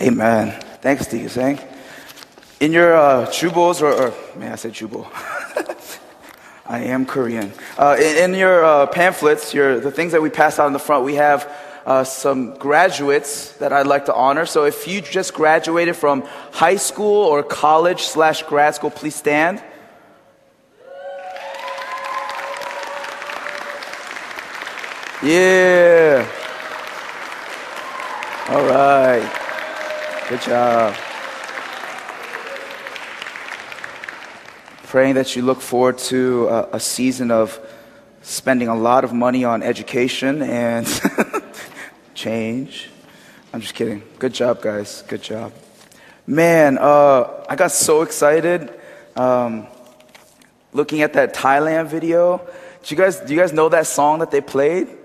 Amen. Thanks, Deacon Sang. In your uh, jubos, or, or man, I said jubo. I am Korean. Uh, in, in, your uh, pamphlets, your, the things that we pass out in the front, we have uh, some graduates that I'd like to honor. So if you just graduated from high school or college slash grad school, please stand. Yeah. All right. Good job. Praying that you look forward to a, a season of spending a lot of money on education and change. I'm just kidding. Good job, guys. Good job. Man, uh, I got so excited um, looking at that Thailand video. Do you guys, do you guys know that song that they played?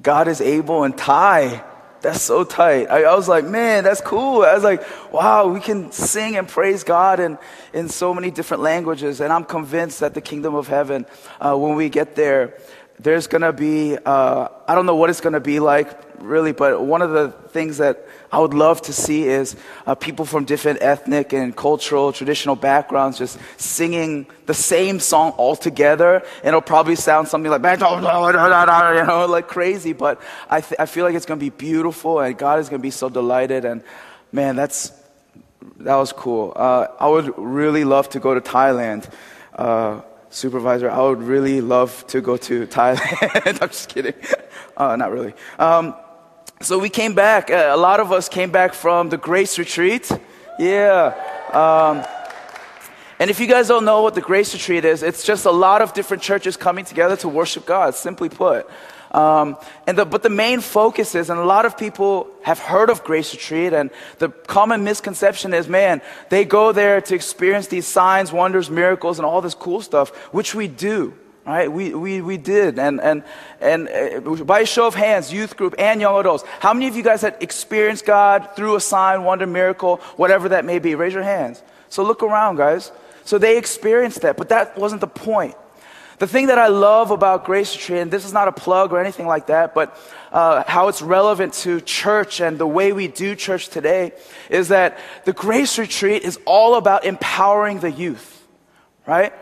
God is able in Thai. That's so tight. I, I, was like, man, that's cool. I was like, wow, we can sing and praise God in, in so many different languages. And I'm convinced that the kingdom of heaven, uh, when we get there, there's going to be, uh, I don't know what it's going to be like, really, but one of the things that I would love to see is uh, people from different ethnic and cultural, traditional backgrounds just singing the same song all together. And it'll probably sound something like, you know, like crazy, but I, th- I feel like it's going to be beautiful and God is going to be so delighted. And man, that's, that was cool. Uh, I would really love to go to Thailand. Uh, supervisor, I would really love to go to Thailand. I'm just kidding. Uh, not really. Um, so we came back. Uh, a lot of us came back from the Grace Retreat. Yeah. Um, and if you guys don't know what the Grace Retreat is, it's just a lot of different churches coming together to worship God, simply put. Um, and the, but the main focus is, and a lot of people have heard of Grace Retreat, and the common misconception is, man, they go there to experience these signs, wonders, miracles, and all this cool stuff, which we do. Right? We, we, we did. And, and, and uh, by a show of hands, youth group and young adults, how many of you guys had experienced God through a sign, wonder, miracle, whatever that may be? Raise your hands. So look around, guys. So they experienced that, but that wasn't the point. The thing that I love about Grace Retreat, and this is not a plug or anything like that, but uh, how it's relevant to church and the way we do church today, is that the Grace Retreat is all about empowering the youth, right?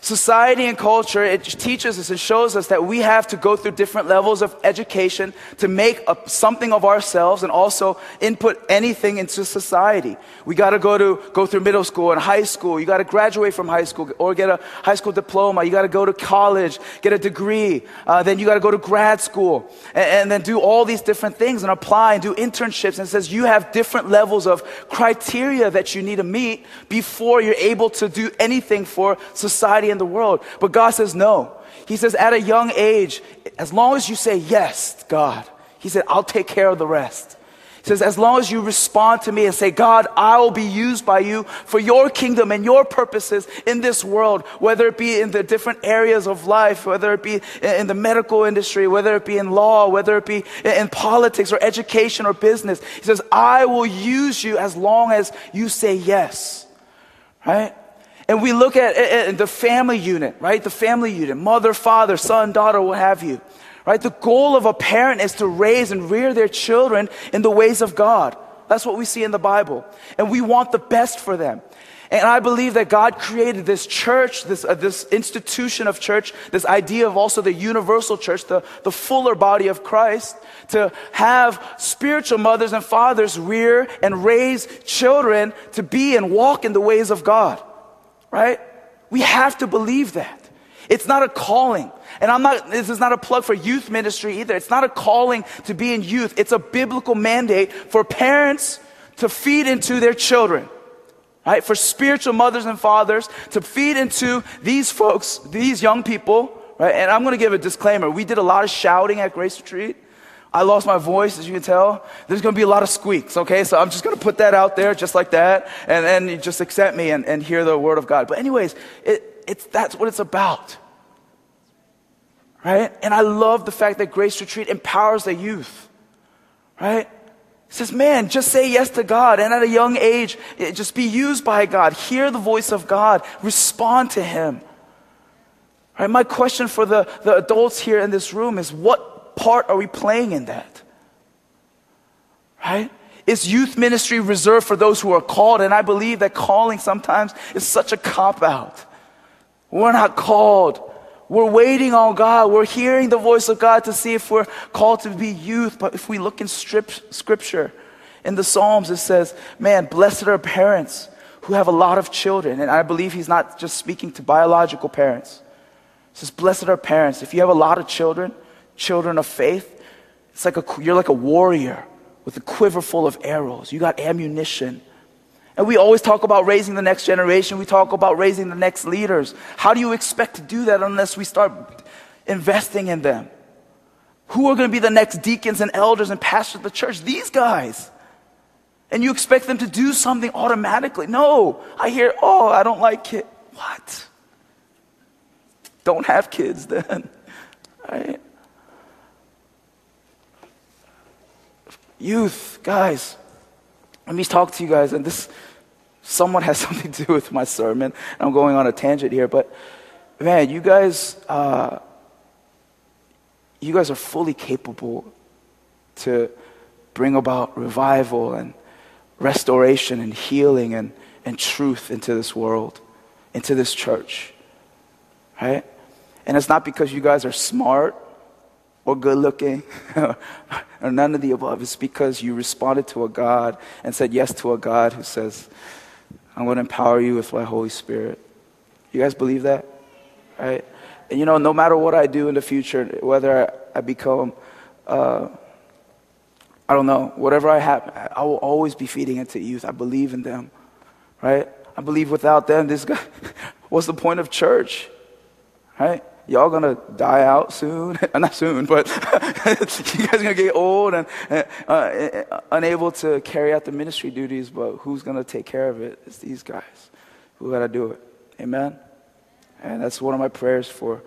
Society and culture, it teaches us and shows us that we have to go through different levels of education to make a, something of ourselves and also input anything into society. We gotta go to, go through middle school and high school. You gotta graduate from high school or get a high school diploma. You gotta go to college, get a degree. Uh, then you gotta go to grad school and, and then do all these different things and apply and do internships. And it says you have different levels of criteria that you need to meet before you're able to do anything for society in the world. But God says no. He says at a young age, as long as you say yes, God, He said, I'll take care of the rest. He says, as long as you respond to me and say, God, I will be used by you for your kingdom and your purposes in this world, whether it be in the different areas of life, whether it be in the medical industry, whether it be in law, whether it be in politics or education or business. He says, I will use you as long as you say yes. Right? And we look at, at the family unit, right? The family unit, mother, father, son, daughter, what have you. Right? The goal of a parent is to raise and rear their children in the ways of God. That's what we see in the Bible. And we want the best for them. And I believe that God created this church, this, uh, this institution of church, this idea of also the universal church, the, the fuller body of Christ, to have spiritual mothers and fathers rear and raise children to be and walk in the ways of God right? We have to believe that. It's not a calling. And I'm not, this is not a plug for youth ministry either. It's not a calling to be in youth. It's a biblical mandate for parents to feed into their children. Right? For spiritual mothers and fathers to feed into these folks, these young people, right? And I'm going to give a disclaimer. We did a lot of shouting at Grace Retreat. I lost my voice, as you can tell. There's going to be a lot of squeaks, okay? So I'm just going to put that out there just like that, and then you just accept me and, and hear the word of God. But, anyways, it, it's, that's what it's about. Right? And I love the fact that Grace Retreat empowers the youth. Right? It says, man, just say yes to God. And at a young age, eh, just be used by God. Hear the voice of God. Respond to Him. Right? My question for the, the adults here in this room is what part are we playing in that? Right? Is youth ministry reserved for those who are called? And I believe that calling sometimes is such a cop out. We're not called. We're waiting on God. We're hearing the voice of God to see if we're called to be youth. But if we look in scripture, in the Psalms, it says, man, blessed are parents who have a lot of children. And I believe he's not just speaking to biological parents. He says, blessed are parents. If you have a lot of children, children of faith, it's like a, you're like a warrior with a quiver full of arrows. You got ammunition. And we always talk about raising the next generation. We talk about raising the next leaders. How do you expect to do that unless we start investing in them? Who are going to be the next deacons and elders and pastors of the church? These guys. And you expect them to do something automatically. No. I hear, oh, I don't like kids. What? Don't have kids then. Youth, guys, let me talk to you guys. And this somewhat has something to do with my sermon. I'm going on a tangent here, but man, you guys, uh, you guys are fully capable to bring about revival and restoration and healing and, and truth into this world, into this church. Right? And it's not because you guys are smart or good looking or none of the above. It's because you responded to a God and said yes to a God who says, I'm going to empower you with my Holy Spirit. You guys believe that? Right? And you know, no matter what I do in the future, whether I, become, uh, I don't know, whatever I have, I will always be feeding into youth. I believe in them, right? I believe without them, this guy, what's the point of church, right? Y'all gonna die out soon. Not soon, but you guys gonna get old and uh, uh, unable to carry out the ministry duties. But who's gonna take care of it? It's these guys who gotta do it. Amen. And that's one of my prayers for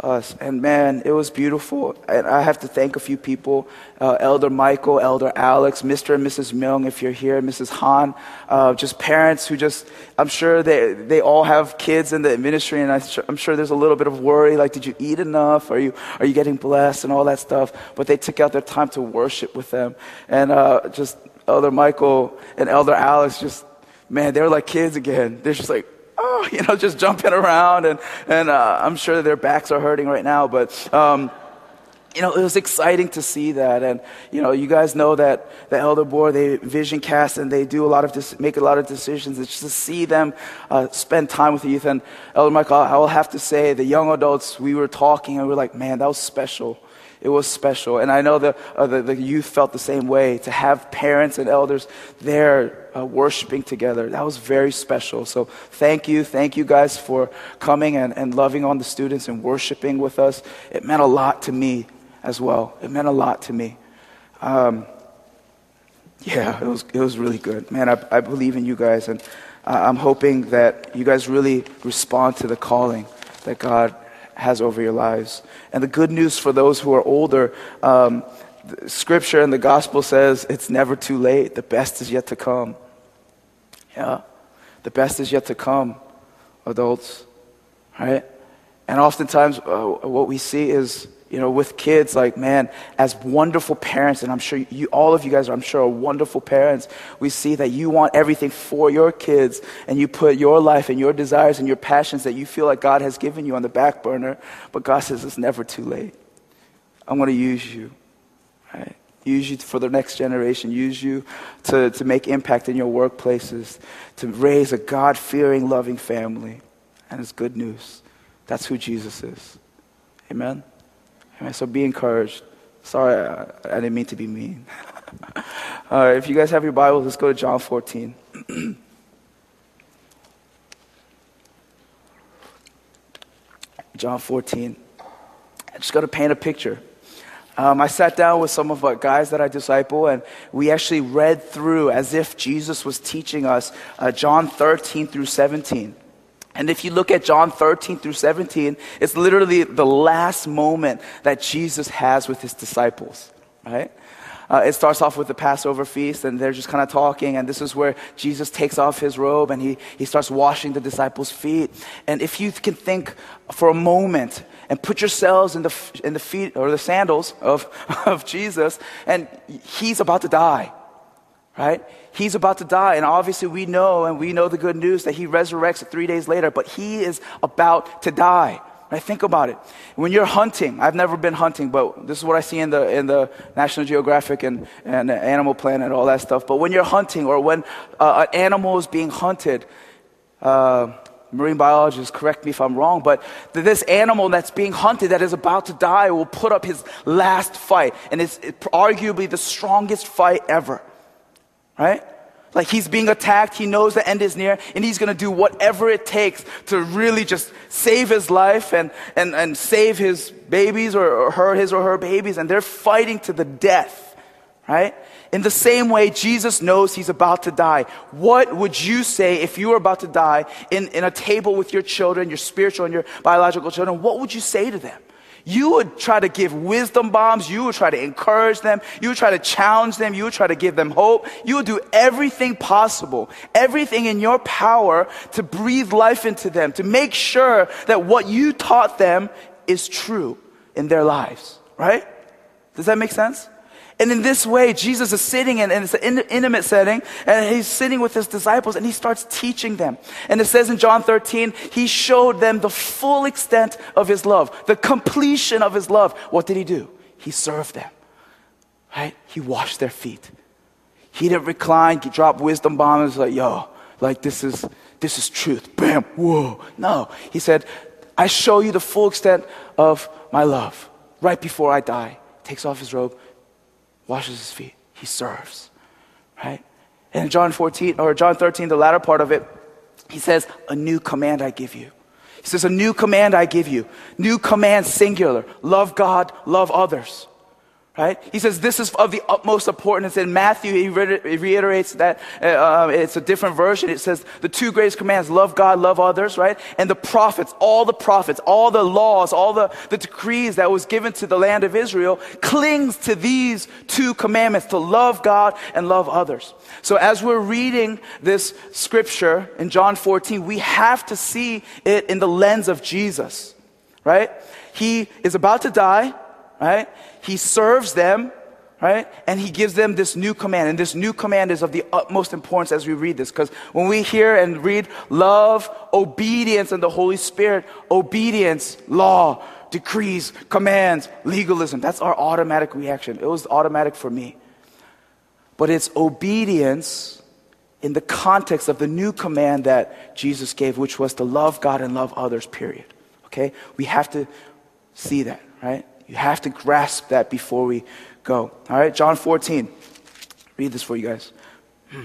us. And man, it was beautiful. And I have to thank a few people uh, Elder Michael, Elder Alex, Mr. and Mrs. Myung, if you're here, Mrs. Han, uh, just parents who just, I'm sure they, they all have kids in the ministry, and I, am sure there's a little bit of worry like, did you eat enough? Are you, are you getting blessed? And all that stuff. But they took out their time to worship with them. And uh, just Elder Michael and Elder Alex, just, man, they're like kids again. They're just like, oh, you know, just jumping around. And, and uh, I'm sure their backs are hurting right now. But, um, you know, it was exciting to see that. And, you know, you guys know that the elder board, they vision cast and they do a lot of, make a lot of decisions. It's just to see them uh, spend time with the youth. And Elder Michael, I will have to say, the young adults, we were talking and we were like, man, that was special it was special. And I know the, uh, the, the, youth felt the same way to have parents and elders there uh, worshiping together. That was very special. So thank you. Thank you guys for coming and, and loving on the students and worshiping with us. It meant a lot to me as well. It meant a lot to me. Um, yeah, it was, it was really good. Man, I, I believe in you guys, and uh, I'm hoping that you guys really respond to the calling that God has over your lives. And the good news for those who are older, um, scripture and the gospel says it's never too late. The best is yet to come. Yeah. The best is yet to come, adults. Right? And oftentimes, uh, what we see is you know, with kids, like, man, as wonderful parents, and I'm sure you, all of you guys are, I'm sure, are wonderful parents, we see that you want everything for your kids, and you put your life and your desires and your passions that you feel like God has given you on the back burner, but God says it's never too late. I'm going to use you, right? Use you for the next generation. Use you to, to make impact in your workplaces, to raise a God fearing, loving family. And it's good news. That's who Jesus is. Amen. Amen. So be encouraged. Sorry, I, I didn't mean to be mean. All right, if you guys have your Bibles, let's go to John 14. John 14. I just got to paint a picture. Um, I sat down with some of our guys that I disciple, and we actually read through as if Jesus was teaching us uh, John 13 through 17. And if you look at John 13 through 17, it's literally the last moment that Jesus has with his disciples, right? Uh, it starts off with the Passover feast, and they're just kind of talking, and this is where Jesus takes off his robe and he, he starts washing the disciples' feet. And if you can think for a moment and put yourselves in the, in the feet or the sandals of, of Jesus, and he's about to die, right? He's about to die, and obviously we know, and we know the good news that he resurrects three days later, but he is about to die. Right? Think about it. When you're hunting, I've never been hunting, but this is what I see in the, in the National Geographic and, and Animal Planet, and all that stuff. But when you're hunting, or when uh, an animal is being hunted, uh, marine biologists, correct me if I'm wrong, but this animal that's being hunted, that is about to die, will put up his last fight. And it's arguably the strongest fight ever. Right? Like he's being attacked, he knows the end is near, and he's gonna do whatever it takes to really just save his life and, and, and save his babies or, or her, his or her babies, and they're fighting to the death, right? In the same way, Jesus knows he's about to die. What would you say if you were about to die in, in a table with your children, your spiritual and your biological children? What would you say to them? You would try to give wisdom bombs. You would try to encourage them. You would try to challenge them. You would try to give them hope. You would do everything possible, everything in your power to breathe life into them, to make sure that what you taught them is true in their lives, right? Does that make sense? And in this way, Jesus is sitting in, and it's an intimate setting, and he's sitting with his disciples and he starts teaching them. And it says in John 13, he showed them the full extent of his love, the completion of his love. What did he do? He served them, right? He washed their feet. He didn't recline, he dropped wisdom bombs like, yo, like this is, this is truth. Bam, whoa. No, he said, I show you the full extent of my love right before I die. Takes off his robe, washes his feet, he serves. Right? And in John 14 or John 13, the latter part of it, he says, A new command I give you. He says, A new command I give you. New command singular. Love God, love others right? He says this is of the utmost importance. In Matthew, he reiterates that uh, uh, it's a different version. It says the two greatest commands love God, love others, right? And the prophets, all the prophets, all the laws, all the, the decrees that was given to the land of Israel clings to these two commandments to love God and love others. So as we're reading this scripture in John 14, we have to see it in the lens of Jesus, right? He is about to die right? He serves them, right? And he gives them this new command. And this new command is of the utmost importance as we read this. Because when we hear and read love, obedience, and the Holy Spirit, obedience, law, decrees, commands, legalism, that's our automatic reaction. It was automatic for me. But it's obedience in the context of the new command that Jesus gave, which was to love God and love others, period. Okay? We have to see that, right? You have to grasp that before we go. All right, John 14. Read this for you guys.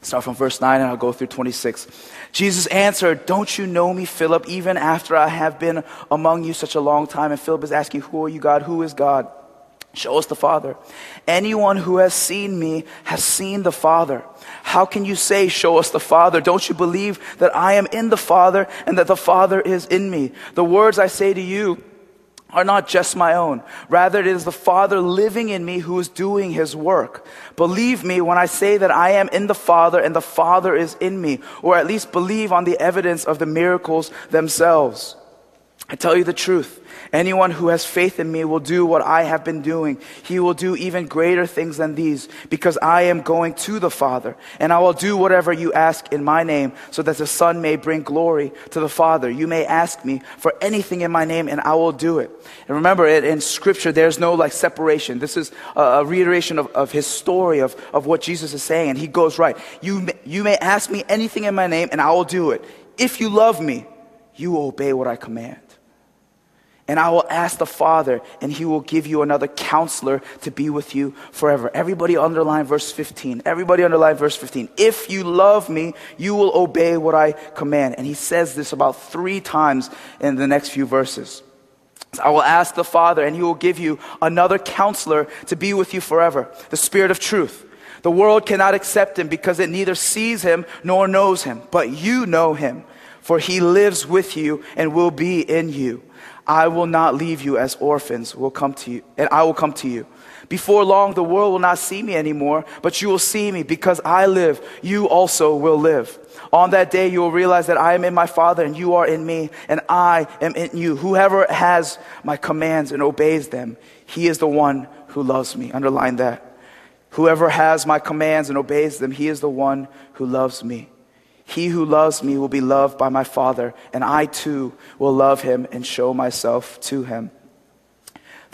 Start from verse 9 and I'll go through 26. Jesus answered, Don't you know me, Philip, even after I have been among you such a long time? And Philip is asking, Who are you, God? Who is God? Show us the Father. Anyone who has seen me has seen the Father. How can you say, Show us the Father? Don't you believe that I am in the Father and that the Father is in me? The words I say to you are not just my own. Rather, it is the Father living in me who is doing his work. Believe me when I say that I am in the Father and the Father is in me, or at least believe on the evidence of the miracles themselves. I tell you the truth. Anyone who has faith in me will do what I have been doing. He will do even greater things than these because I am going to the Father and I will do whatever you ask in my name so that the Son may bring glory to the Father. You may ask me for anything in my name and I will do it. And remember, in scripture, there's no like separation. This is a, reiteration of, of his story of, of what Jesus is saying. And he goes, right, you may, you may ask me anything in my name and I will do it. If you love me, you will obey what I command. And I will ask the Father, and He will give you another counselor to be with you forever. Everybody underline verse 15. Everybody underline verse 15. If you love me, you will obey what I command. And He says this about three times in the next few verses. I will ask the Father, and He will give you another counselor to be with you forever. The Spirit of truth. The world cannot accept Him because it neither sees Him nor knows Him, but you know Him for he lives with you and will be in you. I will not leave you as orphans will come to you, and I will come to you. Before long, the world will not see me anymore, but you will see me because I live. You also will live. On that day, you will realize that I am in my Father and you are in me and I am in you. Whoever has my commands and obeys them, he is the one who loves me. Underline that. Whoever has my commands and obeys them, he is the one who loves me. He who loves me will be loved by my Father, and I too will love him and show myself to him.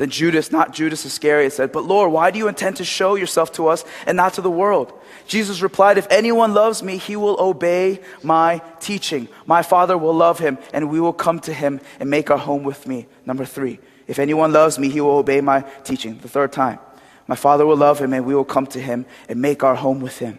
Then Judas, not Judas Iscariot, said, But Lord, why do you intend to show yourself to us and not to the world? Jesus replied, If anyone loves me, he will obey my teaching. My Father will love him, and we will come to him and make our home with me. Number three, if anyone loves me, he will obey my teaching. The third time, my Father will love him, and we will come to him and make our home with him.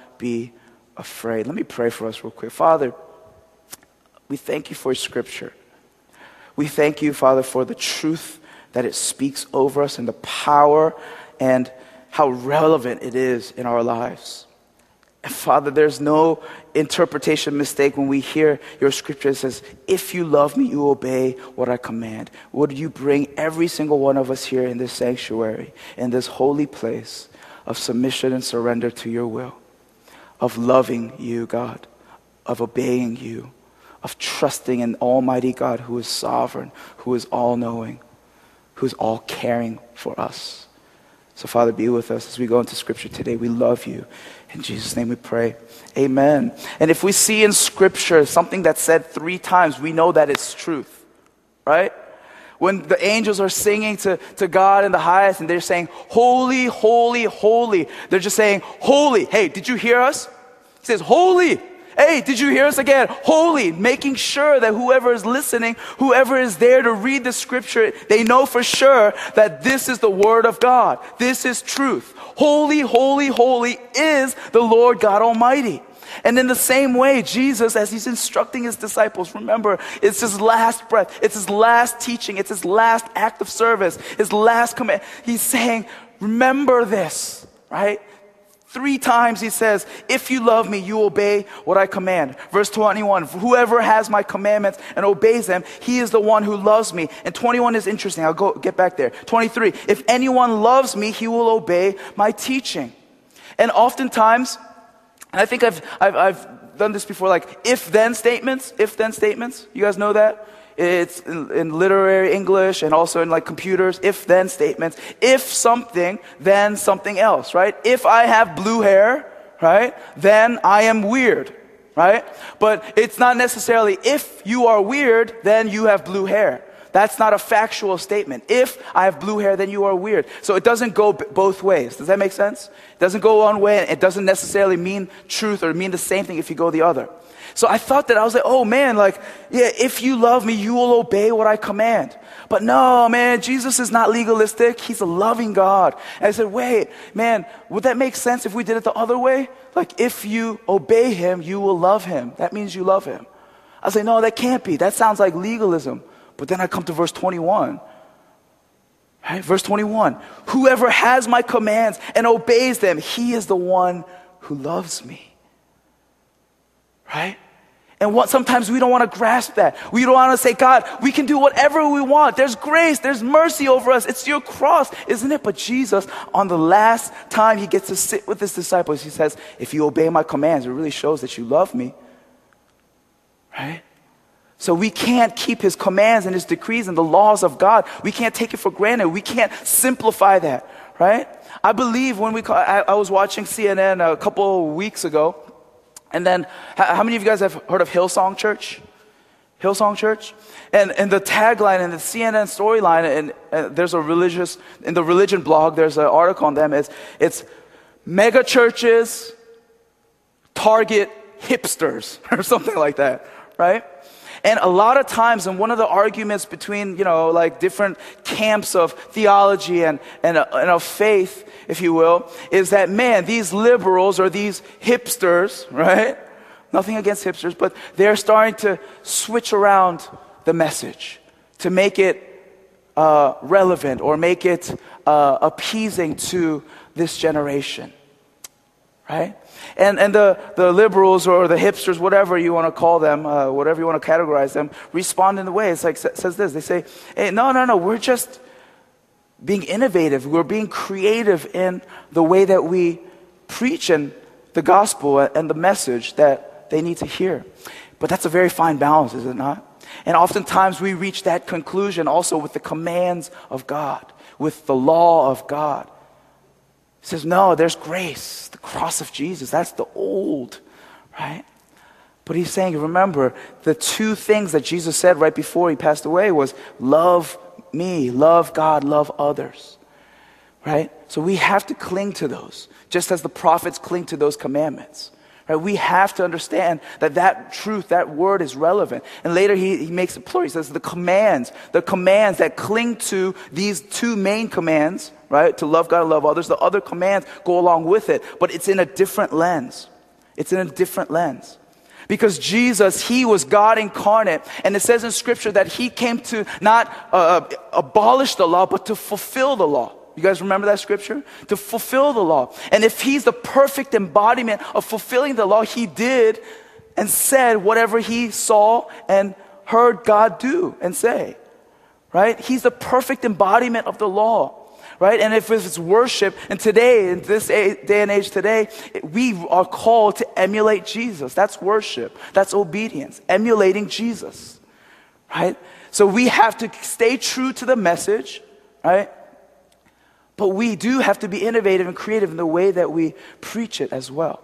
be afraid. Let me pray for us real quick. Father, we thank you for scripture. We thank you, Father, for the truth that it speaks over us and the power and how relevant it is in our lives. And Father, there's no interpretation mistake when we hear your scripture that says, If you love me, you obey what I command. Would you bring every single one of us here in this sanctuary, in this holy place of submission and surrender to your will? Of loving you, God, of obeying you, of trusting in Almighty God who is sovereign, who is all knowing, who is all caring for us. So, Father, be with us as we go into Scripture today. We love you. In Jesus' name we pray. Amen. And if we see in Scripture something that's said three times, we know that it's truth, right? When the angels are singing to, to God in the highest and they're saying, Holy, holy, holy, they're just saying, Holy. Hey, did you hear us? He says, Holy. Hey, did you hear us again? Holy, making sure that whoever is listening, whoever is there to read the scripture, they know for sure that this is the word of God. This is truth. Holy, holy, holy is the Lord God Almighty. And in the same way, Jesus, as he's instructing his disciples, remember, it's his last breath, it's his last teaching, it's his last act of service, his last command. He's saying, remember this, right? Three times he says, If you love me, you obey what I command. Verse 21 Whoever has my commandments and obeys them, he is the one who loves me. And 21 is interesting. I'll go get back there. 23 If anyone loves me, he will obey my teaching. And oftentimes, and I think I've, I've, I've done this before, like if then statements, if then statements. You guys know that? It's in, in, literary English and also in like computers, if then statements. If something, then something else, right? If I have blue hair, right, then I am weird, right? But it's not necessarily if you are weird, then you have blue hair. That's not a factual statement. If I have blue hair, then you are weird. So it doesn't go b- both ways. Does that make sense? It doesn't go one way, and it doesn't necessarily mean truth or mean the same thing if you go the other. So I thought that I was like, oh man, like, yeah, if you love me, you will obey what I command. But no, man, Jesus is not legalistic. He's a loving God. And I said, wait, man, would that make sense if we did it the other way? Like, if you obey him, you will love him. That means you love him. I like, no, that can't be. That sounds like legalism. But then I come to verse 21. Right? Verse 21 Whoever has my commands and obeys them, he is the one who loves me right? And what sometimes we don't want to grasp that. We don't want to say, God, we can do whatever we want. There's grace, there's mercy over us. It's your cross, isn't it? But Jesus, on the last time he gets to sit with his disciples, he says, If you obey my commands, it really shows that you love me. Right? So we can't keep his commands and his decrees and the laws of God. We can't take it for granted. We can't simplify that, right? I believe when we, I, I was watching CNN a couple weeks ago, and then, how many of you guys have heard of Hillsong Church? Hillsong Church? And, and the tagline and the CNN storyline, and, and, there's a religious, in the religion blog, there's an article on them. It's, it's mega churches target hipsters or something like that, right? And a lot of times, and one of the arguments between, you know, like different camps of theology and, and, and of faith, if you will, is that, man, these liberals or these hipsters, right? Nothing against hipsters, but they're starting to switch around the message to make it uh, relevant or make it uh, appeasing to this generation. Right? And, and the, the liberals or the hipsters, whatever you want to call them, uh, whatever you want to categorize them, respond in the way. It's like, says this. They say, hey, no, no, no, we're just being innovative. We're being creative in the way that we preach and the gospel and the message that they need to hear. But that's a very fine balance, is it not? And oftentimes we reach that conclusion also with the commands of God, with the law of God. He says, no, there's grace, the cross of Jesus. That's the old, right? But he's saying, remember, the two things that Jesus said right before he passed away was love me, love God, love others. Right? So we have to cling to those, just as the prophets cling to those commandments. Right? We have to understand that that truth, that word is relevant. And later he, he makes it plural. He says the commands, the commands that cling to these two main commands, right? To love God and love others. The other commands go along with it, but it's in a different lens. It's in a different lens. Because Jesus, He was God incarnate. And it says in Scripture that He came to not uh, abolish the law, but to fulfill the law. You guys remember that scripture? To fulfill the law. And if he's the perfect embodiment of fulfilling the law, he did and said whatever he saw and heard God do and say. Right? He's the perfect embodiment of the law. Right? And if it's worship, and today, in this day and age today, we are called to emulate Jesus. That's worship. That's obedience. Emulating Jesus. Right? So we have to stay true to the message. Right? But we do have to be innovative and creative in the way that we preach it as well,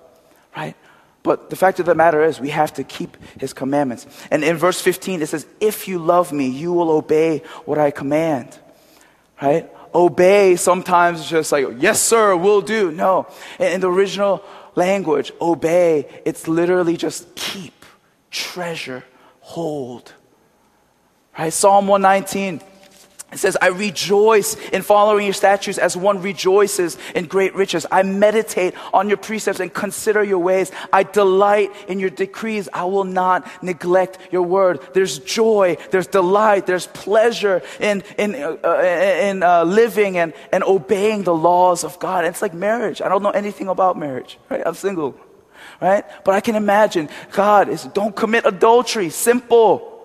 right? But the fact of the matter is, we have to keep his commandments. And in verse 15, it says, If you love me, you will obey what I command, right? Obey sometimes just like, Yes, sir, we'll do. No. In the original language, obey, it's literally just keep, treasure, hold. Right? Psalm 119 it says, I rejoice in following your statutes as one rejoices in great riches. I meditate on your precepts and consider your ways. I delight in your decrees. I will not neglect your word. There's joy, there's delight, there's pleasure in, in, uh, uh in uh, living and, and obeying the laws of God. And it's like marriage. I don't know anything about marriage, right? I'm single, right? But I can imagine God is, don't commit adultery. Simple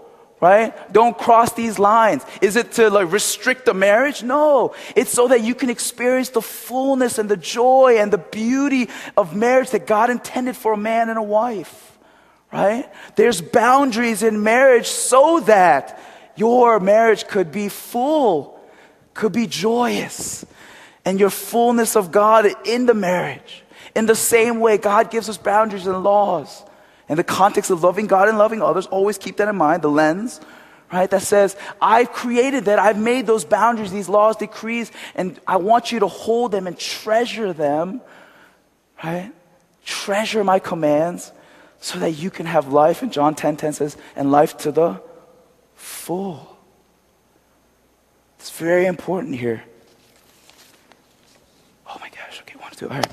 right? Don't cross these lines. Is it to like restrict the marriage? No. It's so that you can experience the fullness and the joy and the beauty of marriage that God intended for a man and a wife, right? There's boundaries in marriage so that your marriage could be full, could be joyous, and your fullness of God in the marriage. In the same way, God gives us boundaries and laws in the context of loving God and loving others, always keep that in mind, the lens, right? That says, I've created that. I've made those boundaries, these laws, decrees, and I want you to hold them and treasure them, right? Treasure my commands so that you can have life. And John 10 10 says, and life to the full. It's very important here. Oh my gosh, okay, one, two, all right.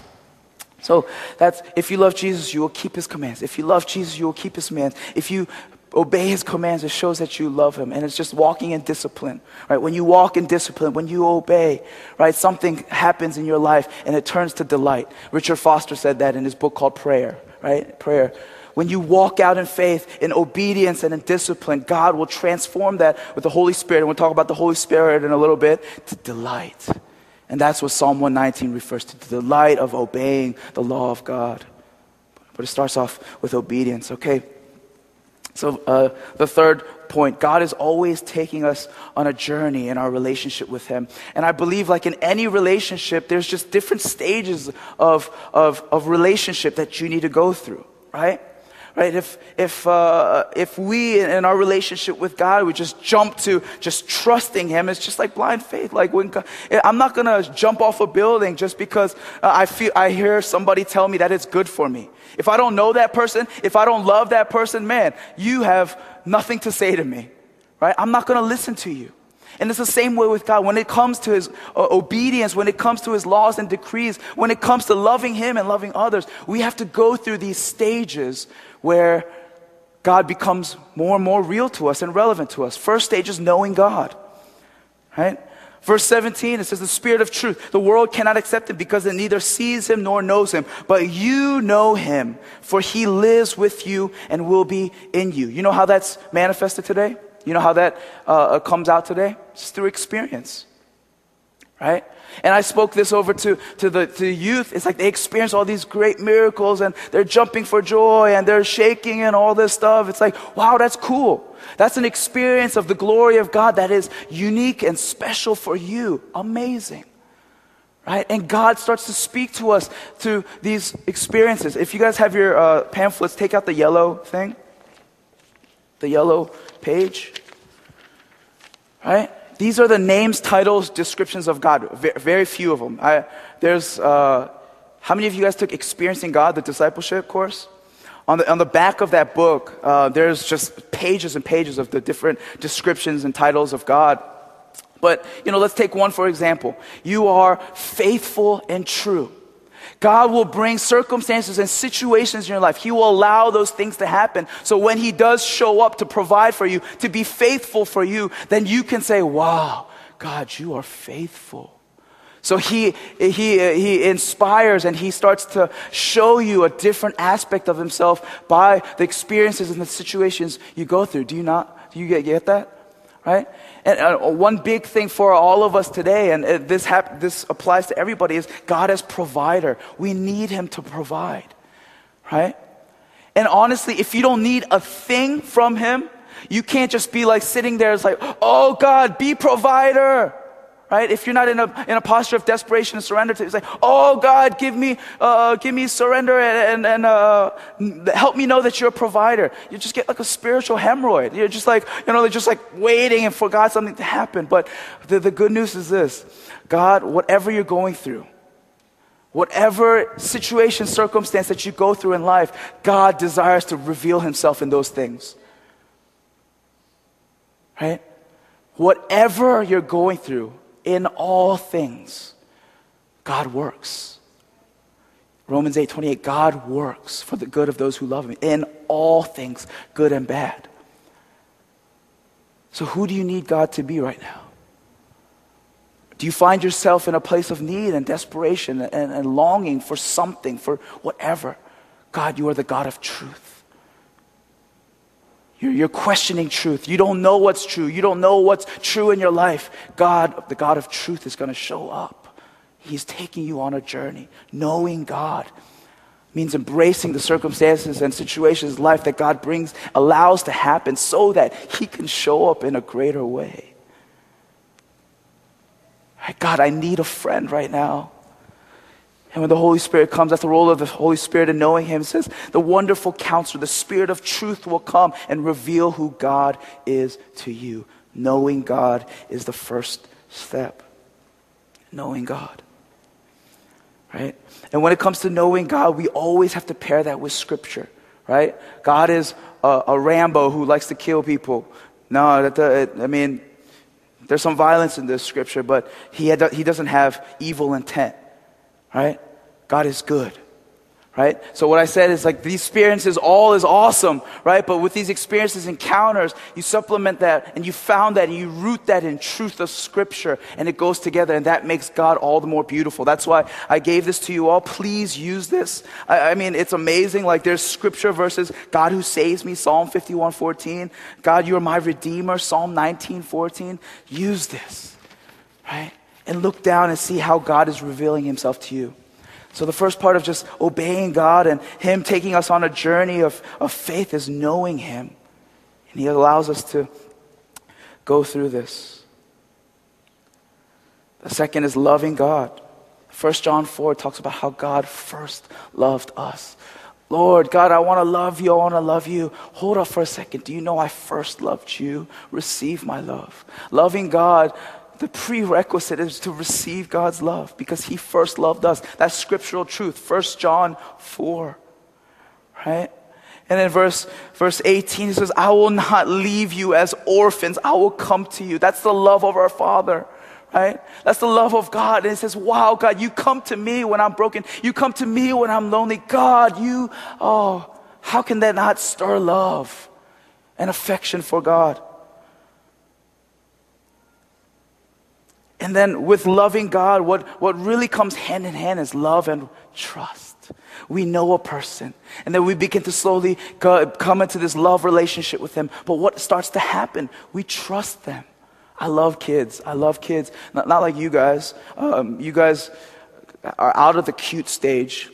So that's if you love Jesus, you will keep his commands. If you love Jesus, you will keep his commands. If you obey his commands, it shows that you love him. And it's just walking in discipline, right? When you walk in discipline, when you obey, right, something happens in your life and it turns to delight. Richard Foster said that in his book called Prayer, right? Prayer. When you walk out in faith, in obedience, and in discipline, God will transform that with the Holy Spirit. And we'll talk about the Holy Spirit in a little bit to delight. And that's what Psalm 119 refers to the delight of obeying the law of God. But it starts off with obedience, okay? So, uh, the third point God is always taking us on a journey in our relationship with Him. And I believe, like in any relationship, there's just different stages of, of, of relationship that you need to go through, right? Right? If, if, uh, if we, in our relationship with God, we just jump to just trusting Him, it's just like blind faith. Like when God, I'm not going to jump off a building just because uh, I feel, I hear somebody tell me that it's good for me. If I don't know that person, if I don't love that person, man, you have nothing to say to me. Right? I'm not going to listen to you. And it's the same way with God. When it comes to His uh, obedience, when it comes to His laws and decrees, when it comes to loving Him and loving others, we have to go through these stages where God becomes more and more real to us and relevant to us. First stage is knowing God, right? Verse 17, it says, The Spirit of truth. The world cannot accept him because it neither sees him nor knows him. But you know him, for he lives with you and will be in you. You know how that's manifested today? You know how that uh, comes out today? It's through experience, right? And I spoke this over to, to, the, to the youth. It's like they experience all these great miracles and they're jumping for joy and they're shaking and all this stuff. It's like, wow, that's cool. That's an experience of the glory of God that is unique and special for you. Amazing. Right? And God starts to speak to us through these experiences. If you guys have your uh, pamphlets, take out the yellow thing, the yellow page. Right? These are the names, titles, descriptions of God. Very, few of them. I, there's, uh, how many of you guys took Experiencing God, the discipleship course? On the, on the back of that book, uh, there's just pages and pages of the different descriptions and titles of God. But, you know, let's take one for example. You are faithful and true. God will bring circumstances and situations in your life. He will allow those things to happen. So when He does show up to provide for you, to be faithful for you, then you can say, wow, God, you are faithful. So he, he, he inspires and he starts to show you a different aspect of himself by the experiences and the situations you go through. Do you not? Do you get, get that? Right? And uh, one big thing for all of us today, and uh, this, hap- this applies to everybody, is God as provider. We need Him to provide, right? And honestly, if you don't need a thing from Him, you can't just be like sitting there, it's like, oh God, be provider right? If you're not in a, in a posture of desperation and surrender to, it's like, oh God, give me, uh, give me surrender and, and, uh, help me know that you're a provider. You just get like a spiritual hemorrhoid. You're just like, you know, they're just like waiting for God something to happen. But the, the good news is this God, whatever you're going through, whatever situation, circumstance that you go through in life, God desires to reveal himself in those things. Right? Whatever you're going through, in all things, God works. Romans 8 28, God works for the good of those who love Him in all things, good and bad. So, who do you need God to be right now? Do you find yourself in a place of need and desperation and, and longing for something, for whatever? God, you are the God of truth. You're, you're, questioning truth. You don't know what's true. You don't know what's true in your life. God, the God of truth, is going to show up. He's taking you on a journey. Knowing God means embracing the circumstances and situations life that God brings, allows to happen so that He can show up in a greater way. God, I need a friend right now. And when the Holy Spirit comes, that's the role of the Holy Spirit in knowing Him. It says, the wonderful counselor, the Spirit of truth will come and reveal who God is to you. Knowing God is the first step. Knowing God. Right? And when it comes to knowing God, we always have to pair that with Scripture. Right? God is a, a Rambo who likes to kill people. No, that, I mean, there's some violence in this Scripture, but he, had, he doesn't have evil intent right? God is good right? So what I said is like these experiences, all is awesome, right? But with these experiences, encounters, you supplement that and you found that and you root that in truth of scripture and it goes together and that makes God all the more beautiful. That's why I gave this to you all. Please use this. I, I mean, it's amazing. Like there's scripture verses, God who saves me, Psalm 51, 14. God, you are my redeemer, Psalm 19, 14. Use this, right? And look down and see how God is revealing himself to you. So, the first part of just obeying God and Him taking us on a journey of, of faith is knowing Him. And He allows us to go through this. The second is loving God. 1 John 4 talks about how God first loved us. Lord, God, I want to love you. I want to love you. Hold up for a second. Do you know I first loved you? Receive my love. Loving God, the prerequisite is to receive God's love because He first loved us. That's scriptural truth. 1 John 4. Right? And in verse, verse 18, he says, I will not leave you as orphans. I will come to you. That's the love of our Father right? That's the love of God. And it says, wow, God, you come to me when I'm broken. You come to me when I'm lonely. God, you, oh, how can that not stir love and affection for God? And then with loving God, what, what really comes hand in hand is love and trust. We know a person, and then we begin to slowly come into this love relationship with them. But what starts to happen? We trust them. I love kids. I love kids. Not, not like you guys. Um, you guys are out of the cute stage.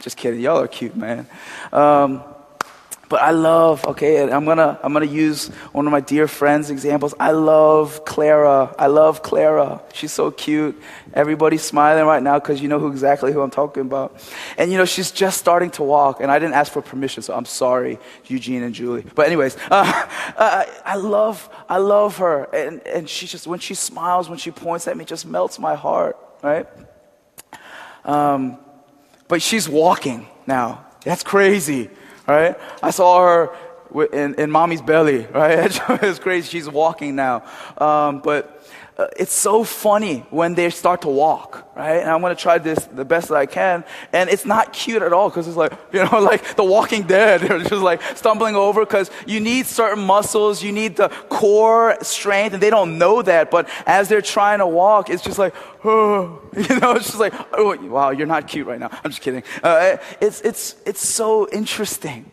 Just kidding. Y'all are cute, man. Um, but I love, okay, I'm gonna, I'm gonna use one of my dear friends' examples. I love Clara. I love Clara. She's so cute. Everybody's smiling right now because you know who exactly who I'm talking about. And you know, she's just starting to walk, and I didn't ask for permission, so I'm sorry, Eugene and Julie. But anyways, uh, I love, I love her. And, and she just, when she smiles, when she points at me, just melts my heart, right? Um, but she's walking now. That's crazy right? I saw her in, in mommy's belly, right? it's crazy. She's walking now. Um, but uh, it's so funny when they start to walk, right? And I'm to try this the best that I can. And it's not cute at all because it's like, you know, like the walking dead. They're just like stumbling over because you need certain muscles, you need the core strength, and they don't know that. But as they're trying to walk, it's just like, oh, you know, it's just like, oh, wow, you're not cute right now. I'm just kidding. Uh, it's, it's, it's so interesting,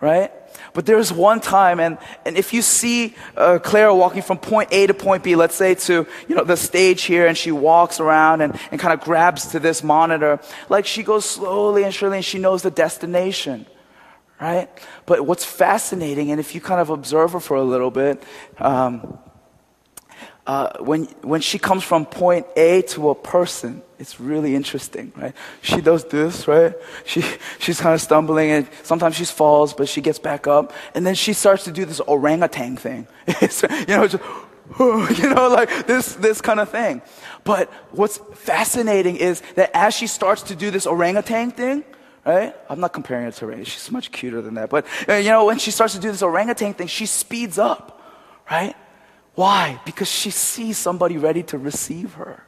right? But there's one time, and, and if you see uh, Clara walking from point A to point B, let's say to you know the stage here, and she walks around and, and kind of grabs to this monitor, like she goes slowly and surely, and she knows the destination, right? But what's fascinating, and if you kind of observe her for a little bit, um, uh, when, when she comes from point A to a person, it's really interesting, right? She does this, right? She, she's kind of stumbling and sometimes she falls, but she gets back up. And then she starts to do this orangutan thing. you know, just, you know, like this, this kind of thing. But what's fascinating is that as she starts to do this orangutan thing, right? I'm not comparing her to Ray. She's much cuter than that. But, uh, you know, when she starts to do this orangutan thing, she speeds up, right? Why? Because she sees somebody ready to receive her.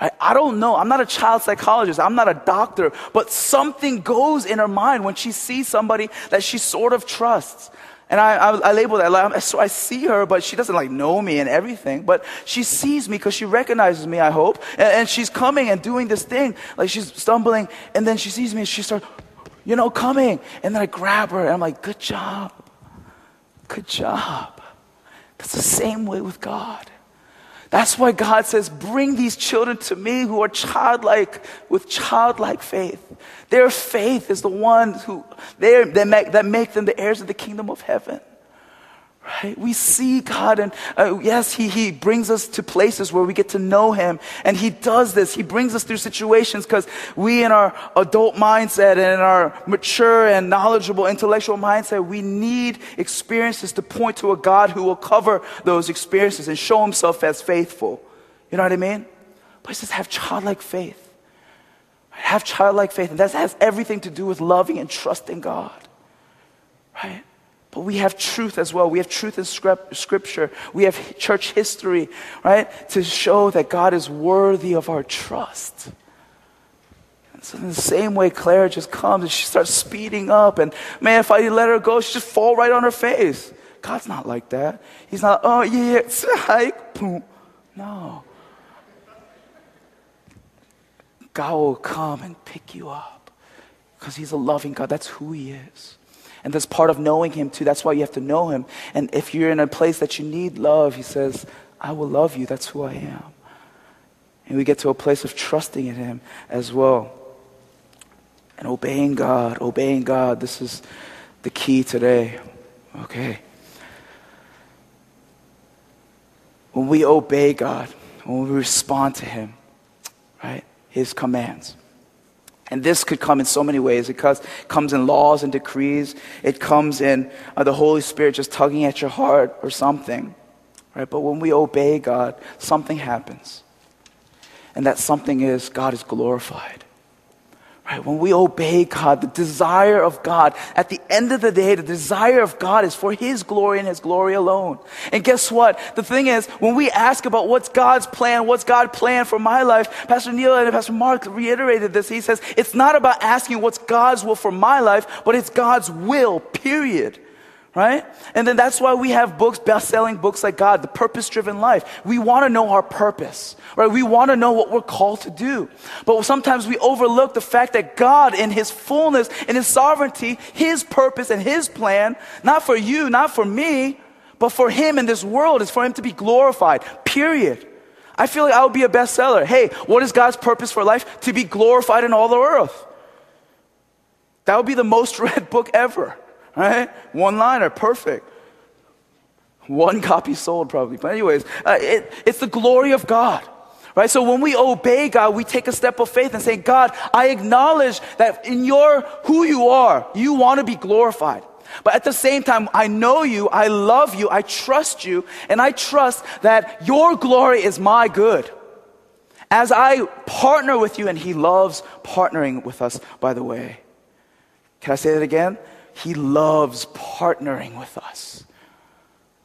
Right? I don't know. I'm not a child psychologist. I'm not a doctor. But something goes in her mind when she sees somebody that she sort of trusts. And I, I, I label that. Like, So I see her, but she doesn't like know me and everything. But she sees me because she recognizes me, I hope. And, and she's coming and doing this thing. Like she's stumbling. And then she sees me and she starts, you know, coming. And then I grab her and I'm like, good job. Good job. That's the same way with God. That's why God says, Bring these children to me who are childlike, with childlike faith. Their faith is the one who, that make, that make them the heirs of the kingdom of heaven. Right? We see God, and uh, yes, he, he brings us to places where we get to know Him. And He does this. He brings us through situations because we, in our adult mindset and in our mature and knowledgeable intellectual mindset, we need experiences to point to a God who will cover those experiences and show Himself as faithful. You know what I mean? But He says, have childlike faith. Have childlike faith. And that has everything to do with loving and trusting God. Right? But we have truth as well. We have truth in scripture. We have church history, right? To show that God is worthy of our trust. And so in the same way, Clara just comes and she starts speeding up. And man, if I let her go, she just fall right on her face. God's not like that. He's not, oh yeah, it's hike, boom. No. God will come and pick you up because He's a loving God. That's who He is. And that's part of knowing Him too. That's why you have to know Him. And if you're in a place that you need love, He says, I will love you. That's who I am. And we get to a place of trusting in Him as well. And obeying God, obeying God. This is the key today. Okay. When we obey God, when we respond to Him, right? His commands, And this could come in so many ways. It comes in laws and decrees. It comes in uh, the Holy Spirit just tugging at your heart or something. Right? But when we obey God, something happens. And that something is God is glorified. Right? When we obey God, the desire of God, at the end of the day, the desire of God is for His glory and His glory alone. And guess what? The thing is, when we ask about what's God's plan, what's God plan for my life, Pastor Neil and Pastor Mark reiterated this. He says, it's not about asking what's God's will for my life, but it's God's will, period right? And then that's why we have books, best-selling books like God, The Purpose-Driven Life. We want to know our purpose, right? We want to know what we're called to do. But sometimes we overlook the fact that God in His fullness, in His sovereignty, His purpose and His plan, not for you, not for me, but for Him in this world is for Him to be glorified, period. I feel like I would be a bestseller. Hey, what is God's purpose for life? To be glorified in all the earth. That would be the most read book ever right? One liner, perfect. One copy sold, probably. But, anyways, uh, it, it's the glory of God. Right? So when we obey God, we take a step of faith and say, God, I acknowledge that in your, who you are, you want to be glorified. But at the same time, I know you, I love you, I trust you, and I trust that your glory is my good. As I partner with you, and He loves partnering with us, by the way. Can I say that again? He loves partnering with us.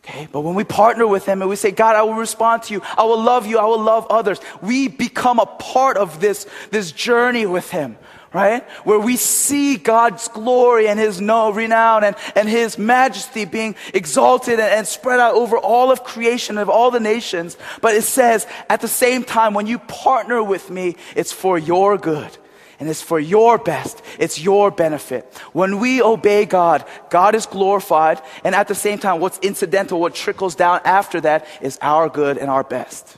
Okay, but when we partner with Him and we say, God, I will respond to you, I will love you, I will love others, we become a part of this, this journey with Him, right? Where we see God's glory and His no renown and, and His majesty being exalted and, and spread out over all of creation of all the nations. But it says, at the same time, when you partner with me, it's for your good and it's for your best. It's your benefit. When we obey God, God is glorified, and at the same time, what's incidental, what trickles down after that is our good and our best.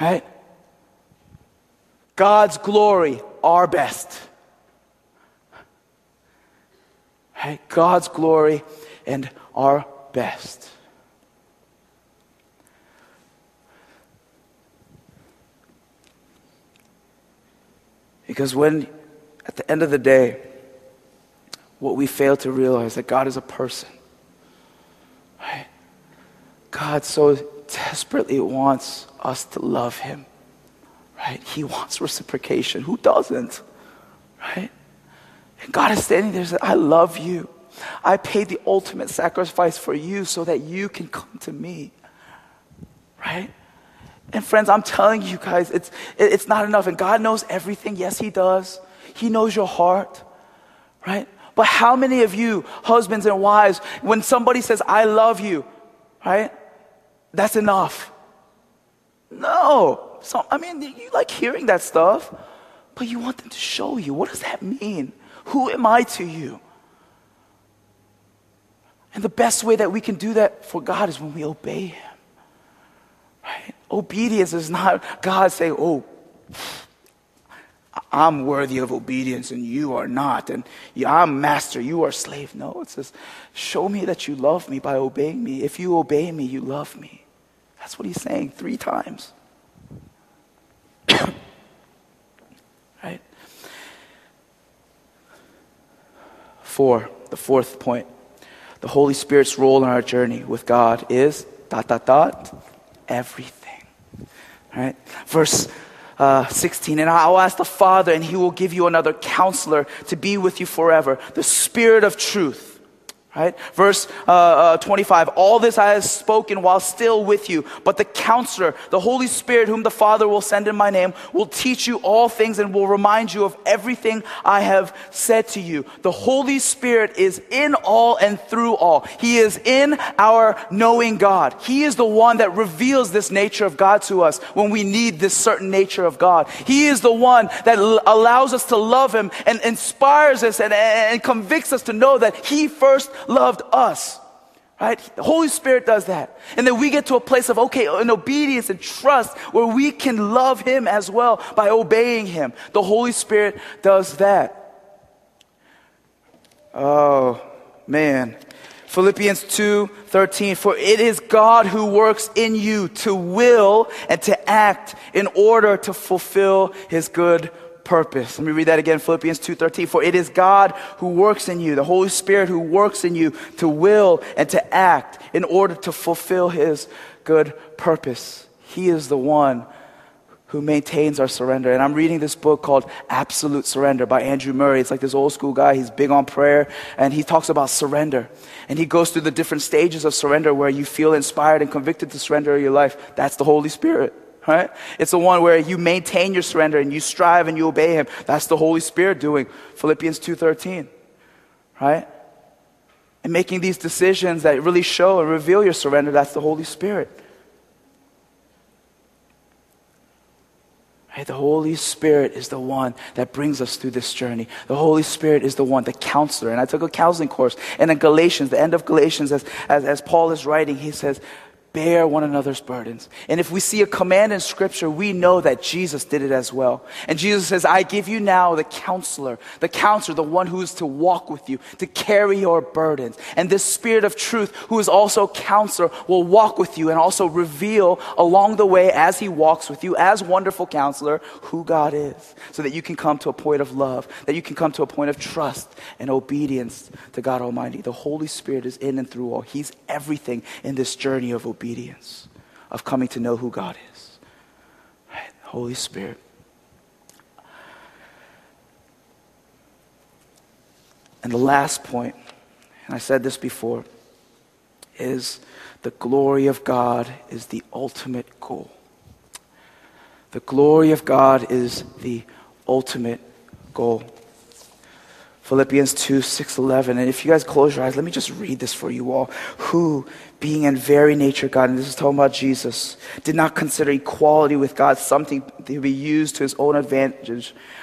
Right? God's glory, our best. Right? God's glory and our best. Because when, at the end of the day, what we fail to realize that God is a person. Right? God so desperately wants us to love him. Right? He wants reciprocation. Who doesn't? Right? And God is standing there saying, I love you. I paid the ultimate sacrifice for you so that you can come to me. Right? And friends, I'm telling you guys, it's, it's not enough. And God knows everything. Yes, He does. He knows your heart, right? But how many of you, husbands and wives, when somebody says, I love you, right? That's enough. No. So, I mean, you like hearing that stuff, but you want them to show you. What does that mean? Who am I to you? And the best way that we can do that for God is when we obey Him. Right? Obedience is not God saying, oh, I'm worthy of obedience and you are not. And I'm master, you are slave. No, it says, show me that you love me by obeying me. If you obey me, you love me. That's what he's saying three times. right? Four, the fourth point. The Holy Spirit's role in our journey with God is dot, dot, dot, everything. Right? Verse uh, 16, and I will ask the Father, and he will give you another counselor to be with you forever, the Spirit of truth Right? Verse uh, uh, 25, all this I have spoken while still with you, but the counselor, the Holy Spirit, whom the Father will send in my name, will teach you all things and will remind you of everything I have said to you. The Holy Spirit is in all and through all. He is in our knowing God. He is the one that reveals this nature of God to us when we need this certain nature of God. He is the one that l- allows us to love Him and inspires us and, and convicts us to know that He first loved us. Right? The Holy Spirit does that. And then we get to a place of, okay, in obedience and trust where we can love Him as well by obeying Him. The Holy Spirit does that. Oh, man. Philippians 2 13, for it is God who works in you to will and to act in order to fulfill His good purpose. Let me read that again, Philippians 2:13. For it is God who works in you, the Holy Spirit who works in you to will and to act in order to fulfill his good purpose. He is the one who maintains our surrender. And I'm reading this book called Absolute Surrender by Andrew Murray. It's like this old school guy. He's big on prayer and he talks about surrender. And he goes through the different stages of surrender where you feel inspired and convicted to surrender your life. That's the Holy Spirit. Right? It's the one where you maintain your surrender and you strive and you obey him. That's the Holy Spirit doing. Philippians 2:13. Right? And making these decisions that really show and reveal your surrender, that's the Holy Spirit. Right? The Holy Spirit is the one that brings us through this journey. The Holy Spirit is the one, the counselor. And I took a counseling course. And in Galatians, the end of Galatians, as, as, as Paul is writing, he says, bear one another's burdens. And if we see a command in scripture, we know that Jesus did it as well. And Jesus says, I give you now the counselor, the counselor, the one who is to walk with you, to carry your burdens. And this spirit of truth, who is also counselor, will walk with you and also reveal along the way as he walks with you, as wonderful counselor, who God is. So that you can come to a point of love, that you can come to a point of trust and obedience to God Almighty. The Holy Spirit is in and through all. He's everything in this journey of obedience obedience, of coming to know who God is. Holy Spirit. And the last point, and I said this before, is the glory of God is the ultimate goal. The glory of God is the ultimate goal. Philippians 2, 6, 11. And if you guys close your eyes, let me just read this for you all. Who, being in very nature God, and this is talking about Jesus, did not consider equality with God something to be used to his own advantage.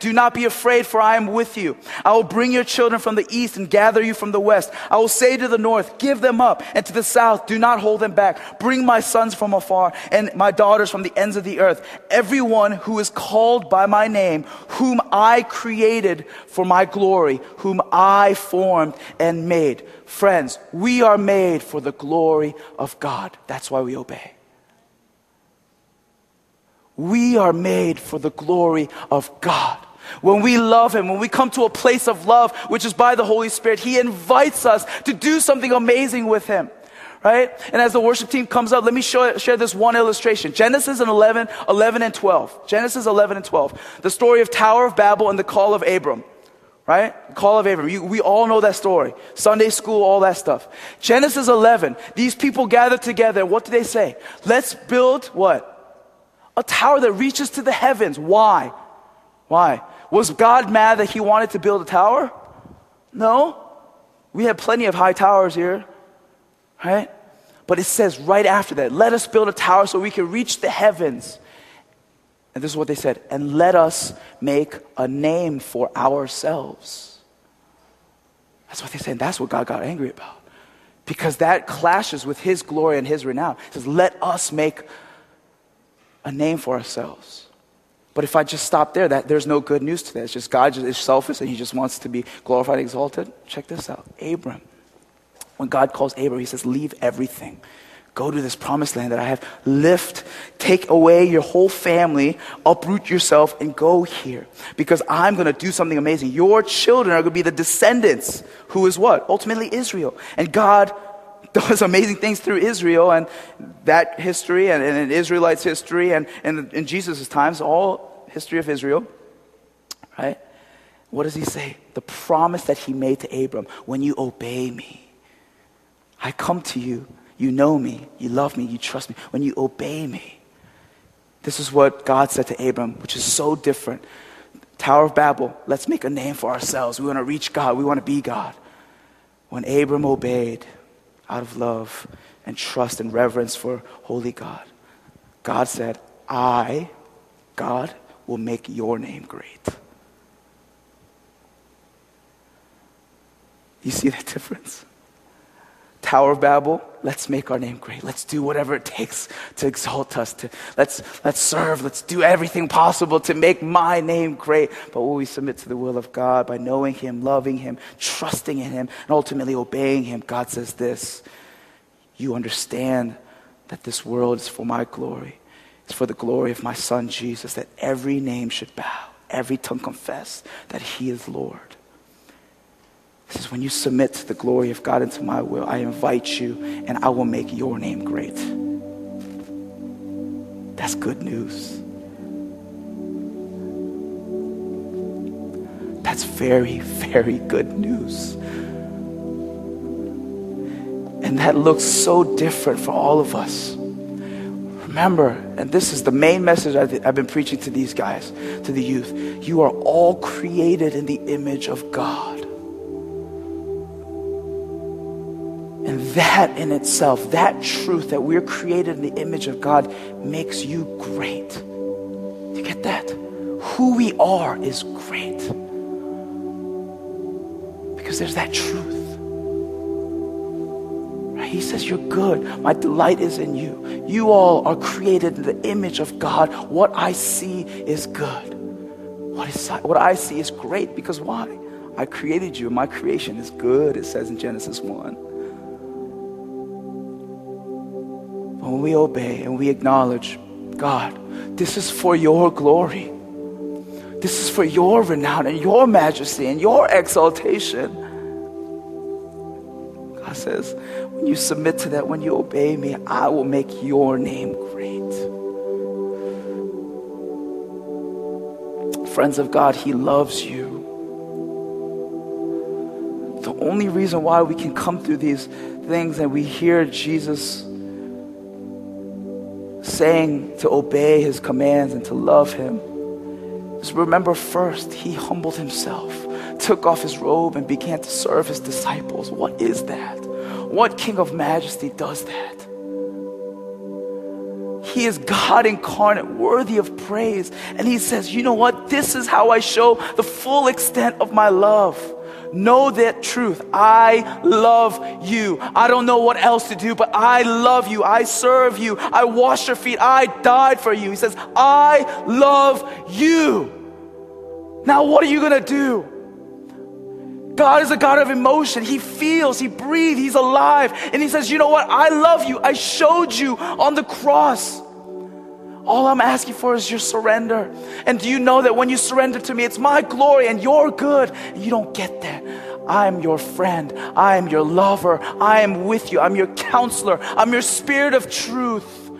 do not be afraid for I am with you. I will bring your children from the east and gather you from the west. I will say to the north, give them up, and to the south, do not hold them back. Bring my sons from afar and my daughters from the ends of the earth. Everyone who is called by my name, whom I created for my glory, whom I formed and made. Friends, we are made for the glory of God. That's why we obey. We are made for the glory of God. When we love Him, when we come to a place of love, which is by the Holy Spirit, He invites us to do something amazing with Him. Right? And as the worship team comes up, let me show, share this one illustration. Genesis 11, 11 and 12. Genesis 11 and 12. The story of Tower of Babel and the call of Abram. Right? Call of Abram. You, we all know that story. Sunday school, all that stuff. Genesis 11. These people gathered together. What do they say? Let's build what? A tower that reaches to the heavens. Why? Why? Was God mad that he wanted to build a tower? No. We have plenty of high towers here, right? But it says right after that, let us build a tower so we can reach the heavens. And this is what they said, and let us make a name for ourselves. That's what they said. That's what God got angry about. Because that clashes with his glory and his renown. He says, let us make a name for ourselves. But if I just stop there, that there's no good news to that. It's just God is selfish and he just wants to be glorified exalted. Check this out. Abram. When God calls Abram, he says, Leave everything. Go to this promised land that I have. Lift, take away your whole family, uproot yourself, and go here. Because I'm going to do something amazing. Your children are going to be the descendants, who is what? Ultimately Israel. And God does amazing things through Israel and that history and, and in Israelites' history and, and in Jesus' times, all history of Israel, right? What does he say? The promise that he made to Abram when you obey me, I come to you, you know me, you love me, you trust me. When you obey me, this is what God said to Abram, which is so different. Tower of Babel, let's make a name for ourselves. We want to reach God, we want to be God. When Abram obeyed, out of love and trust and reverence for holy God. God said, I, God, will make your name great. You see that difference? Tower of Babel, let's make our name great. Let's do whatever it takes to exalt us. To, let's, let's serve. Let's do everything possible to make my name great. But will we submit to the will of God by knowing Him, loving Him, trusting in Him, and ultimately obeying Him? God says this You understand that this world is for my glory. It's for the glory of my Son Jesus, that every name should bow, every tongue confess that He is Lord. He says, When you submit to the glory of God and to my will, I invite you and I will make your name great. That's good news. That's very, very good news. And that looks so different for all of us. Remember, and this is the main message I've been preaching to these guys, to the youth. You are all created in the image of God. That in itself, that truth that we're created in the image of God makes you great. You get that? Who we are is great. Because there's that truth. He says, You're good. My delight is in you. You all are created in the image of God. What I see is good. What, is, what I see is great because why? I created you. My creation is good, it says in Genesis 1. When we obey and we acknowledge, God, this is for your glory. This is for your renown and your majesty and your exaltation. God says, when you submit to that, when you obey me, I will make your name great. Friends of God, He loves you. The only reason why we can come through these things and we hear Jesus saying to obey his commands and to love him is remember first, he humbled himself, took off his robe, and began to serve his disciples. What is that? What King of Majesty does that? He is God incarnate, worthy of praise. And he says, You know what? This is how I show the full extent of my love. Know that truth. I love you. I don't know what else to do, but I love you. I serve you. I wash your feet. I died for you. He says, I love you. Now, what are you going to do? God is a God of emotion. He feels, He breathes, He's alive. And He says, You know what? I love you. I showed you on the cross. All I'm asking for is your surrender. And do you know that when you surrender to me, it's my glory and your good? You don't get that. I am your friend. I am your lover. I am with you. I'm your counselor. I'm your spirit of truth.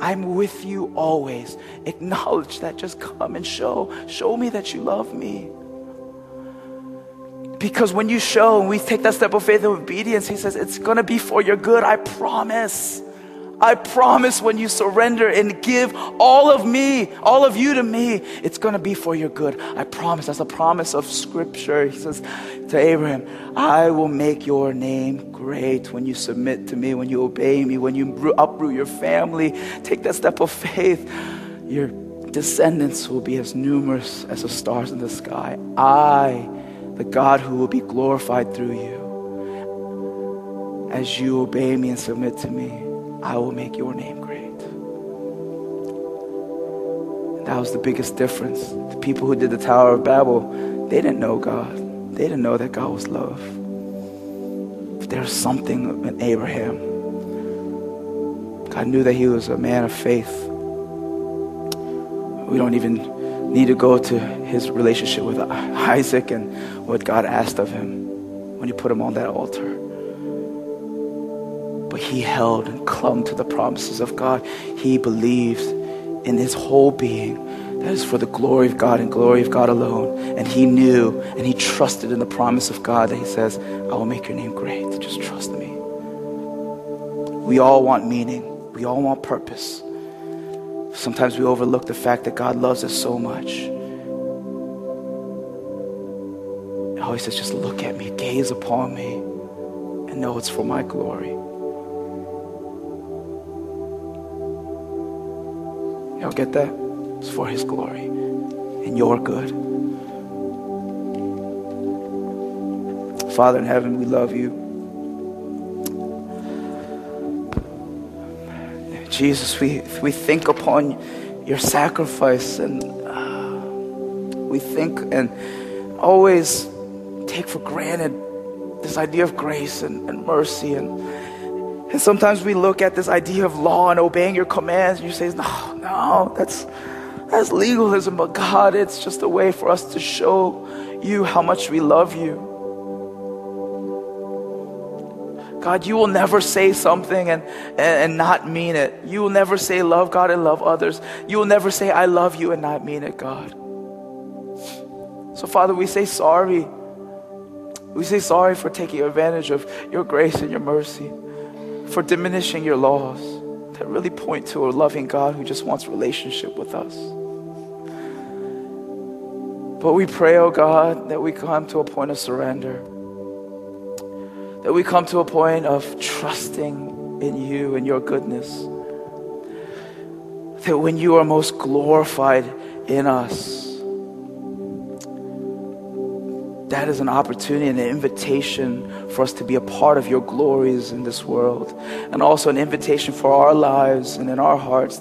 I'm with you always. Acknowledge that. Just come and show. Show me that you love me. Because when you show and we take that step of faith and obedience, He says, it's going to be for your good. I promise. I promise when you surrender and give all of me, all of you to me, it's going to be for your good. I promise. That's a promise of scripture. He says to Abraham, I will make your name great when you submit to me, when you obey me, when you uproot your family. Take that step of faith. Your descendants will be as numerous as the stars in the sky. I, the God who will be glorified through you, as you obey me and submit to me. I will make your name great. And that was the biggest difference. The people who did the Tower of Babel, they didn't know God. They didn't know that God was love. But there was something in Abraham. God knew that he was a man of faith. We don't even need to go to his relationship with Isaac and what God asked of him when he put him on that altar but he held and clung to the promises of God. He believed in his whole being that is for the glory of God and glory of God alone. And he knew and he trusted in the promise of God that he says, I will make your name great. Just trust me. We all want meaning, we all want purpose. Sometimes we overlook the fact that God loves us so much. He always says, just look at me, gaze upon me, and know it's for my glory. Y'all get that? It's for His glory and your good. Father in heaven, we love you. Jesus, we, we think upon your sacrifice and uh, we think and always take for granted this idea of grace and, and mercy. And, and sometimes we look at this idea of law and obeying your commands and you say, no, no, that's, that's legalism. But God, it's just a way for us to show you how much we love you. God, you will never say something and, and, and, not mean it. You will never say, love God and love others. You will never say, I love you and not mean it, God. So, Father, we say sorry. We say sorry for taking advantage of your grace and your mercy, for diminishing your laws that really point to a loving God who just wants relationship with us. But we pray, oh God, that we come to a point of surrender that we come to a point of trusting in you and your goodness. That when you are most glorified in us, that is an opportunity and an invitation for us to be a part of your glories in this world. And also an invitation for our lives and in our hearts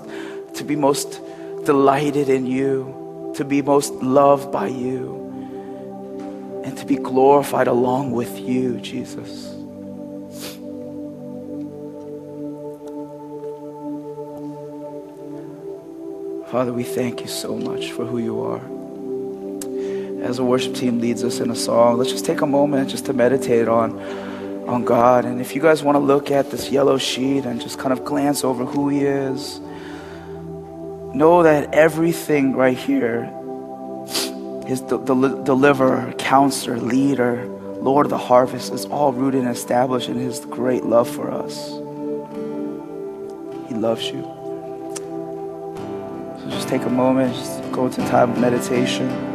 to be most delighted in you, to be most loved by you, and to be glorified along with you, Jesus. Father, we thank you so much for who you are. As the worship team leads us in a song, let's just take a moment just to meditate on, on God. And if you guys want to look at this yellow sheet and just kind of glance over who He is, know that everything right here is the, the deliverer, counselor, leader, Lord of the harvest is all rooted and established in His great love for us. He loves you. So just take a moment, just go into time of meditation.